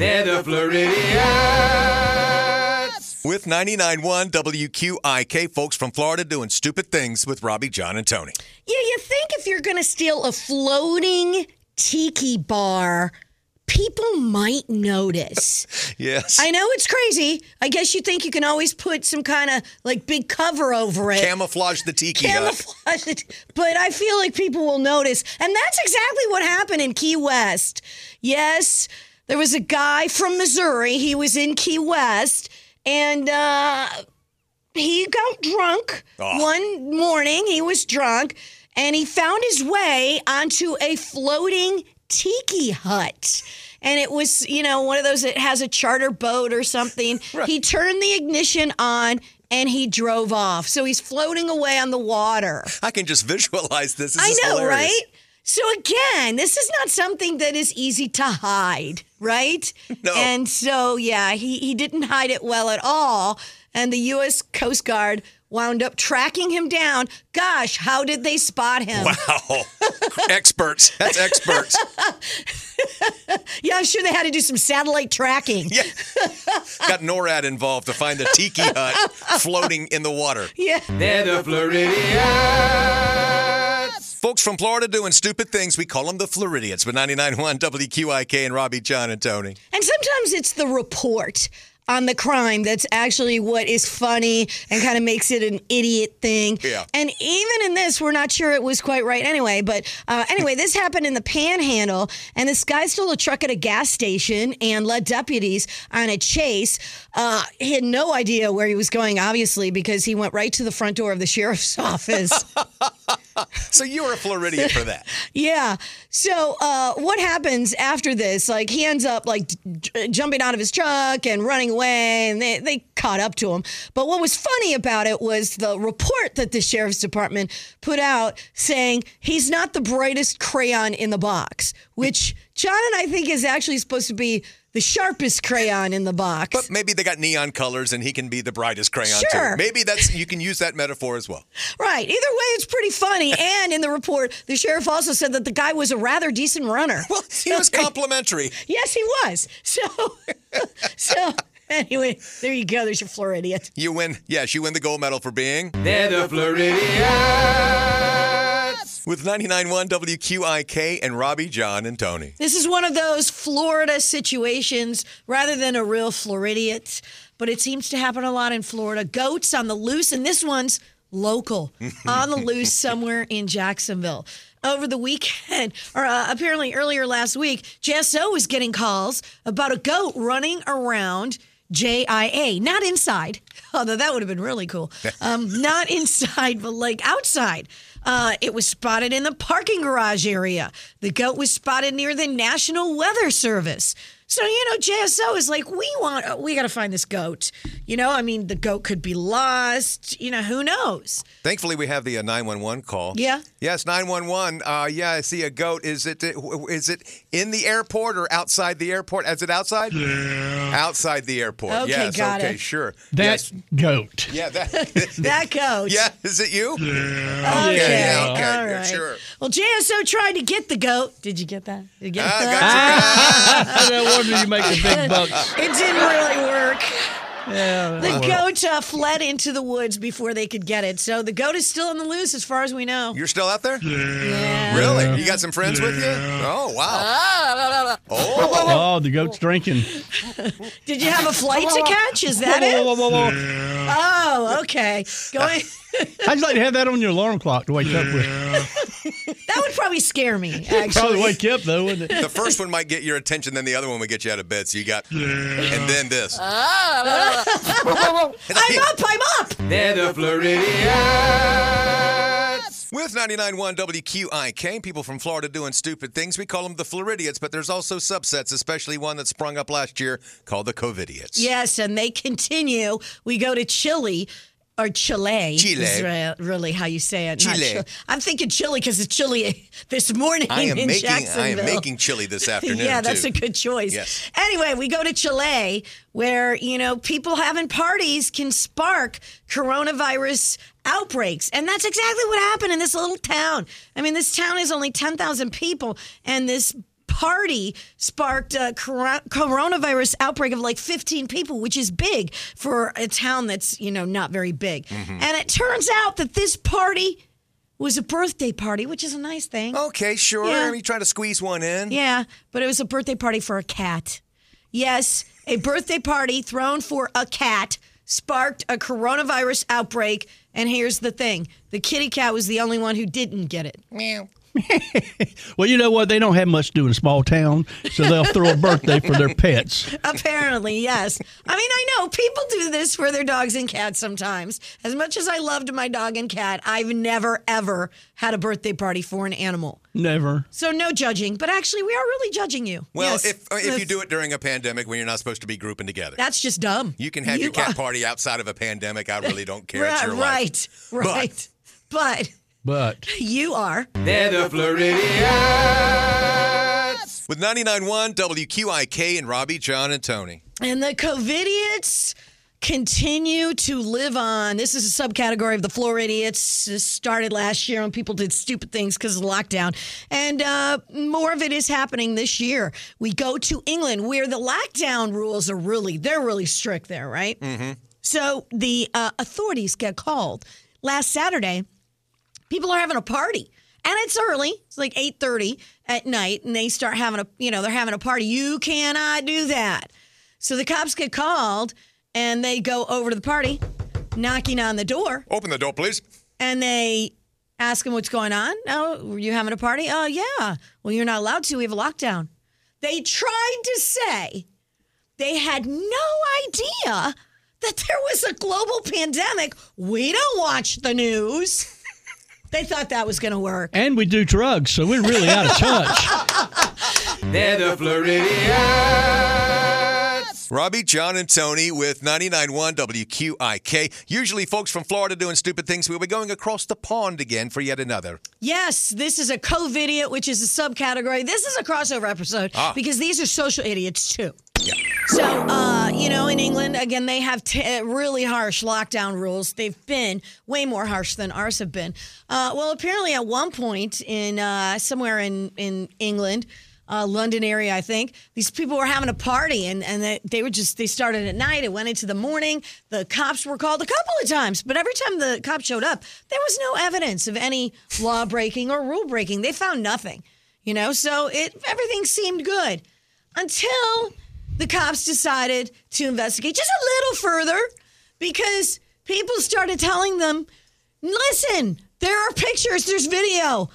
They're the Floridiots. With 99.1 WQIK, folks from Florida doing stupid things with Robbie, John, and Tony. Yeah, you think if you're going to steal a floating tiki bar, people might notice. Yes. I know it's crazy. I guess you think you can always put some kind of like big cover over it. Camouflage the tiki. Camouflage it. But I feel like people will notice. And that's exactly what happened in Key West. Yes, there was a guy from Missouri. He was in Key West and uh, he got drunk Oh. one morning. He was drunk and he found his way onto a floating tiki hut. And it was, you know, one of those that has a charter boat or something. He turned the ignition on and he drove off. So he's floating away on the water. I can just visualize this. This I know, hilarious. right? So again, this is not something that is easy to hide, right? No. And so yeah, he he didn't hide it well at all. And the US Coast Guard wound up tracking him down. Gosh, how did they spot him? Wow. experts. That's experts. Yeah, I'm sure they had to do some satellite tracking. Yeah. Got NORAD involved to find the tiki hut floating in the water. Yeah. They're the Floridiots. Folks from Florida doing stupid things. We call them the Floridiots. With 99.1 WQIK and Robbie, John, and Tony. And sometimes it's the report on the crime that's actually what is funny and kind of makes it an idiot thing. Yeah. And even in this, we're not sure it was quite right anyway. But uh, anyway, this happened in the panhandle, and this guy stole a truck at a gas station and led deputies on a chase. Uh, he had no idea where he was going, obviously, because he went right to the front door of the sheriff's office. So you were a Floridiot for that. Yeah. So uh, what happens after this? Like he ends up like jumping out of his truck and running away, and they they caught up to him. But what was funny about it was the report that the sheriff's department put out saying he's not the brightest crayon in the box, which John and I think is actually supposed to be the sharpest crayon in the box. But maybe they got neon colors and he can be the brightest crayon Sure. too. Maybe that's you can use that metaphor as well. Right. Either way, it's pretty funny. and in the report, the sheriff also said that the guy was a rather decent runner. Well, he was complimentary. Yes, he was. So, so anyway, there you go. There's your Floridiot. You win. Yes, you win the gold medal for being They're the Floridiots. with 99.1 WQIK and Robbie, John, and Tony. This is one of those Florida situations rather than a real Floridiot, but it seems to happen a lot in Florida. Goats on the loose, and this one's local, on the loose somewhere in Jacksonville. Over the weekend, or uh, apparently earlier last week, JSO was getting calls about a goat running around JIA, not inside, although that would have been really cool. Um, not inside, but like outside. Uh, it was spotted in the parking garage area. The goat was spotted near the National Weather Service. So you know, JSO is like, we want, we got to find this goat. You know, I mean, the goat could be lost. You know, who knows? Thankfully, we have the uh, 911 call. Yeah. Yes, 911. Uh, yeah, I see a goat. Is it is it in the airport or outside the airport? Is it outside? Yeah. Outside the airport. Okay, yes. got okay, it. sure. That yes. goat. Yeah. That. That goat. yeah. Is it you? Okay. yeah, okay, All yeah, sure. Well, JSO tried to get the goat. Did you get that? Did you get Ah, that? gotcha. no wonder you make the big bucks. It didn't really work. Yeah. The goat uh, fled into the woods before they could get it. So the goat is still on the loose as far as we know. You're still out there? Yeah. Really? You got some friends with you? Oh wow. Oh. Oh, the goat's drinking. Did you have a flight to catch? Is that Whoa, it? whoa, whoa, whoa. Oh, okay. Going. How'd you like to have that on your alarm clock to wake up with? That would probably scare me. Probably wake you up though, wouldn't it? The first one might get your attention, then the other one would get you out of bed. So you got, and then this. Ah. I'm up. I'm up. They're the Floridiots. With 99.1 WQIK, people from Florida doing stupid things. We call them the Floridiots, but there's also subsets, especially one that sprung up last year called the COVIDiots. Yes, and they continue. We go to Chile. Or Chile, Chile. is re- really how you say it. Chile. I'm thinking Chile because it's chilly this morning I am in making I am making chili this afternoon. yeah, that's too. a good choice. Yes. Anyway, we go to Chile where, you know, people having parties can spark coronavirus outbreaks. And that's exactly what happened in this little town. I mean, this town is only 10,000 people and this party sparked a cor- coronavirus outbreak of like 15 people, which is big for a town that's, you know, not very big. Mm-hmm. And it turns out that this party was a birthday party, which is a nice thing. Okay, sure. Yeah. You trying to squeeze one in? Yeah, but it was a birthday party for a cat. Yes, a birthday party thrown for a cat sparked a coronavirus outbreak. And here's the thing the kitty cat was the only one who didn't get it. Meow. Well, you know what? They don't have much to do in a small town, so they'll throw a birthday for their pets. Apparently, yes. I mean, I know people do this for their dogs and cats sometimes. As much as I loved my dog and cat, I've never, ever had a birthday party for an animal. Never. So no judging, but actually, we are really judging you. Well, Yes. if uh, if you do it during a pandemic when you're not supposed to be grouping together, That's just dumb. you can have You your cat are- party outside of a pandemic. I really don't care. It's Right, life. right, right. But But you are. They're the Floridiots. With 99.1 WQIK and Robbie, John, and Tony. And the COVIDiots continue to live on. This is a subcategory of the Floridiots. This started last year when people did stupid things because of the lockdown. And uh, more of it is happening this year. We go to England where the lockdown rules are really, they're really strict there, right? Mm-hmm. So the uh, authorities get called. Last Saturday, people are having a party. And it's early. It's like 8.30 at night and they start having a you know they're having a party. You cannot do that. So the cops get called and they go over to the party knocking on the door. Open the door, please. and they ask them what's going on. Oh were you having a party? Oh yeah. Well you're not allowed to. We have a lockdown. They tried to say they had no idea that there was a global pandemic. We don't watch the news they thought that was going to work and we do drugs, so we're really out of touch. They're the Floridiots. Robbie, John, and Tony with 99.1 WQIK. Usually, folks from Florida doing stupid things. We'll be going across the pond again for yet another. Yes, this is a COVIDiot, which is a subcategory. This is a crossover episode Ah. because these are social idiots too. So, uh, you know, in England, again, they have t- really harsh lockdown rules. They've been way more harsh than ours have been. Uh, well, apparently, at one point in uh, somewhere in in England, uh, London area, I think, these people were having a party, and and they, they were just they started at night. It went into the morning. The cops were called a couple of times, but every time the cops showed up, there was no evidence of any law breaking or rule breaking. They found nothing, you know. So it everything seemed good until the cops decided to investigate just a little further because people started telling them, listen, there are pictures, there's video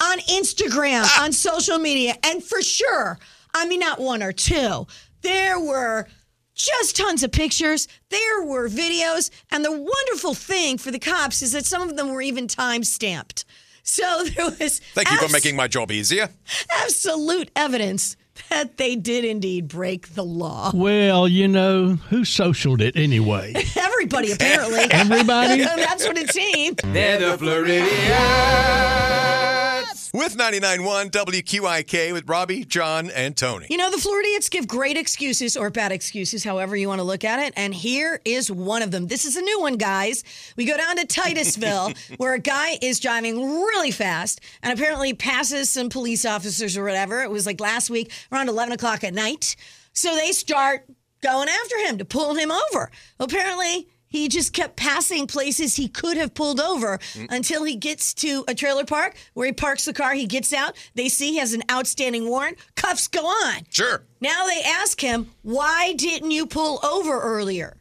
on Instagram, ah. on social media, and for sure, I mean, not one or two, there were just tons of pictures, there were videos, and the wonderful thing for the cops is that some of them were even time stamped. So there was Thank you for making my job easier. absolute evidence that they did indeed break the law. Well, you know, who socialed it anyway? Everybody, apparently. Everybody? That's what it seemed. They're the Floridiots. With 99.1 WQIK with Robbie, John, and Tony. You know, the Floridiots give great excuses or bad excuses, however you want to look at it. And here is one of them. This is a new one, guys. We go down to Titusville, where a guy is driving really fast and apparently passes some police officers or whatever. It was like last week around 11 o'clock at night. So they start going after him to pull him over. Apparently, he just kept passing places he could have pulled over mm. until he gets to a trailer park where he parks the car. He gets out. They see he has an outstanding warrant. Cuffs go on. Sure. Now they ask him, why didn't you pull over earlier?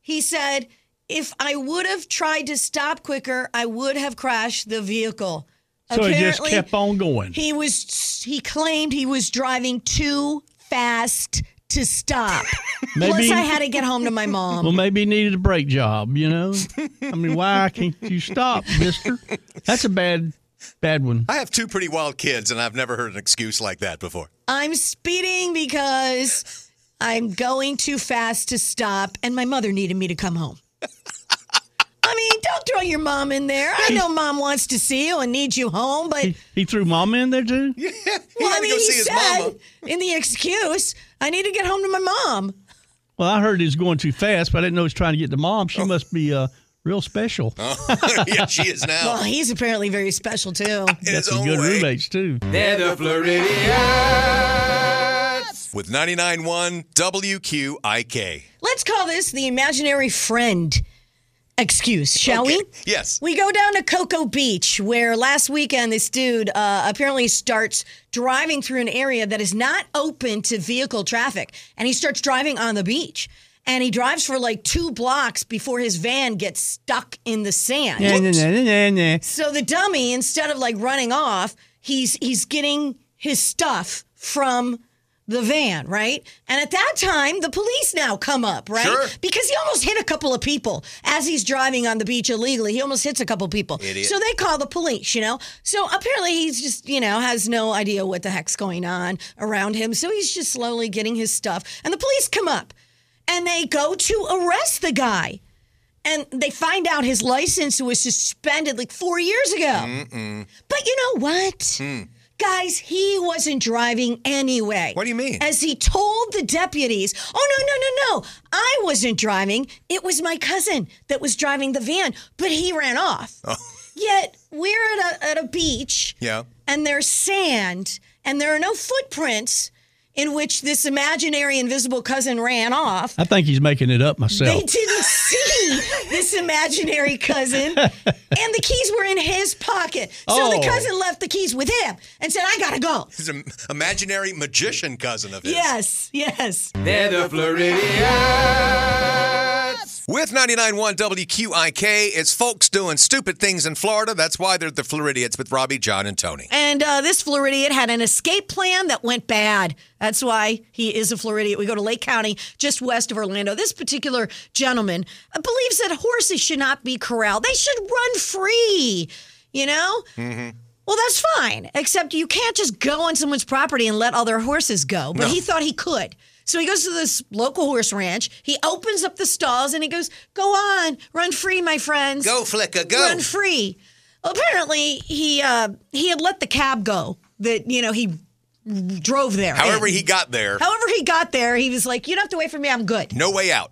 He said, if I would have tried to stop quicker, I would have crashed the vehicle. So he just Apparently, kept on going. He was he claimed he was driving too fast to stop. Plus Maybe- I had to get home to my mom. Well, maybe he needed a brake job, you know? I mean, why can't you stop, mister? That's a bad, bad one. I have two pretty wild kids, and I've never heard an excuse like that before. I'm speeding because I'm going too fast to stop, and my mother needed me to come home. I mean, don't throw your mom in there. I know mom wants to see you and needs you home, but He, he threw mama in there, too? Yeah, well, I had to mean, go he see his said mama. in the excuse, I need to get home to my mom. Well, I heard he was going too fast, but I didn't know he was trying to get to mom. She must be uh, real special. yeah, she is now. Well, he's apparently very special too. in Got some good way. roommates too. They're the Floridiots. With 99.1 WQIK. Let's call this the imaginary friend excuse, shall Okay. we? Yes. We go down to Cocoa Beach, where last weekend this dude uh, apparently starts driving through an area that is not open to vehicle traffic, and he starts driving on the beach. And he drives for like two blocks before his van gets stuck in the sand. Nah, nah, nah, nah, nah, nah. So the dummy, instead of like running off, he's he's getting his stuff from the van, right? And at that time, the police now come up, right? Sure. Because he almost hit a couple of people as he's driving on the beach illegally. He almost hits a couple of people. Idiot. So they call the police, you know? So apparently he's just, you know, has no idea what the heck's going on around him. So he's just slowly getting his stuff. And the police come up and they go to arrest the guy. And they find out his license was suspended like four years ago. But you know what? Hmm. Guys, he wasn't driving anyway. What do you mean? As he told the deputies, oh, no, no, no, no. I wasn't driving. It was my cousin that was driving the van, but he ran off. Oh. Yet we're at a, at a beach Yeah. and there's sand and there are no footprints in which this imaginary invisible cousin ran off. I think he's making it up myself. They didn't see this imaginary cousin, and the keys were in his pocket. So Oh. the cousin left the keys with him and said, I gotta go. He's an imaginary magician cousin of his. Yes, yes. They're the Floridiots. With 99.1 WQIK, it's folks doing stupid things in Florida. That's why they're the Floridiots with Robbie, John, and Tony. And uh, this Floridiot had an escape plan that went bad. That's why he is a Floridiot. We go to Lake County, just west of Orlando. This particular gentleman uh, believes that horses should not be corralled, they should run free, you know? Well, that's fine, except you can't just go on someone's property and let all their horses go. But he thought he could. So he goes to this local horse ranch. He opens up the stalls and he goes, Go on, run free, my friends. Go, Flicker, go. Run free. Apparently, he uh, he had let the cab go that, you know, he drove there. However, in. he got there, However, he got there, he was like, You don't have to wait for me, I'm good. no way out.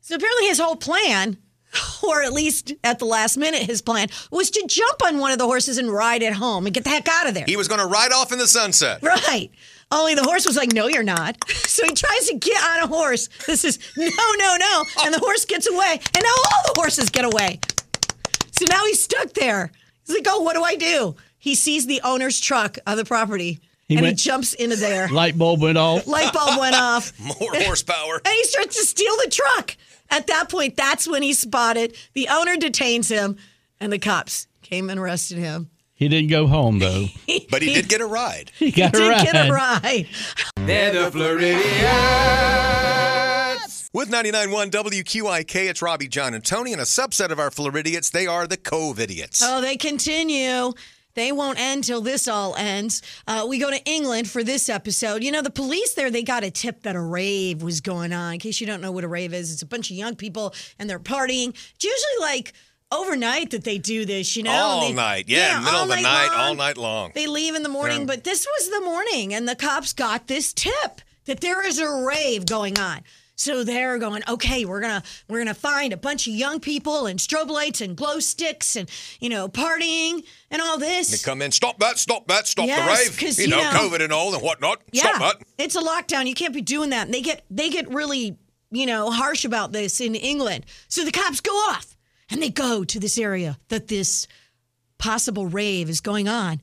So apparently, his whole plan, or at least at the last minute, his plan was to jump on one of the horses and ride it home and get the heck out of there. He was going to ride off in the sunset. Right. Only the horse was like, no, you're not. So he tries to get on a horse. This is no, no, no. And the horse gets away. And now all the horses get away. So now he's stuck there. He's like, oh, what do I do? He sees the owner's truck on the property He and went- he jumps into there. Light bulb went off. Light bulb went off. More horsepower. And he starts to steal the truck. At that point, that's when he spotted. The owner detains him, and the cops came and arrested him. He didn't go home though. But he did get a ride. He got Did a ride. get a ride. They're the Floridiots. With 99.1 WQIK, it's Robbie, John, and Tony, and a subset of our Floridiots. They are the COVIDiots. Oh, they continue. They won't end till this all ends. Uh, we go to England for this episode. You know, the police there, they got a tip that a rave was going on. In case you don't know what a rave is, it's a bunch of young people and they're partying. It's usually like overnight that they do this, you know? all They- night. Yeah, middle of the night, long. all night long. They leave in the morning, Yeah. but this was the morning, and the cops got this tip that there is a rave going on. So they're going, okay, we're gonna we're gonna find a bunch of young people and strobe lights and glow sticks and you know partying and all this. They come in, stop that, stop that, stop Yes, the rave. You, you know, know- COVID and all and whatnot. yeah, Stop that. it's a lockdown. You can't be doing that. And they get they get really you know harsh about this in England. So the cops go off and they go to this area that this possible rave is going on.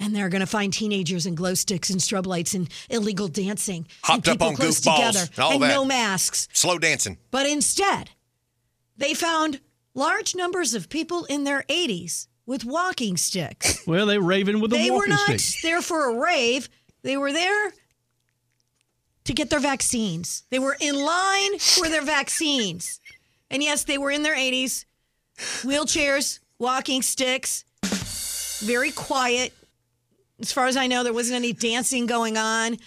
And they're going to find teenagers and glow sticks and strobe lights and illegal dancing. and Hopped up people on close goofballs together and all and that. no masks. Slow dancing. But instead, they found large numbers of people in their 80s with walking sticks. Well, they raving with a They were not stick. there for a rave. They were there to get their vaccines. They were in line for their vaccines. And yes, they were in their 80s, wheelchairs, walking sticks, very quiet. As far as I know, there wasn't any dancing going on.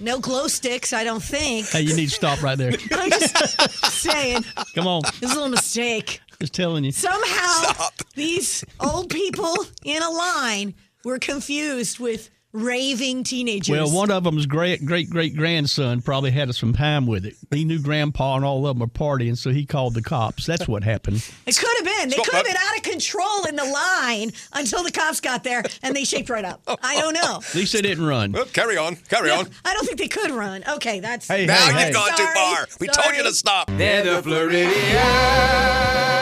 No glow sticks, I don't think. Hey, you need to stop right there. I'm just saying, Come on, it was a little mistake. just telling you. Somehow, these old people in a line were confused with raving teenagers. Well, one of them's great great great grandson probably had some time with it. He knew grandpa and all of them were partying, so he called the cops. That's what happened. It could have been. They could have been out of control in the line until the cops got there and they shaped right up. I don't know. At least they didn't run. Well, carry on. Carry on. I don't think they could run. Okay, that's Hey, Now hey, you've hey. gone too far. We told you to stop. They're the Floridiots.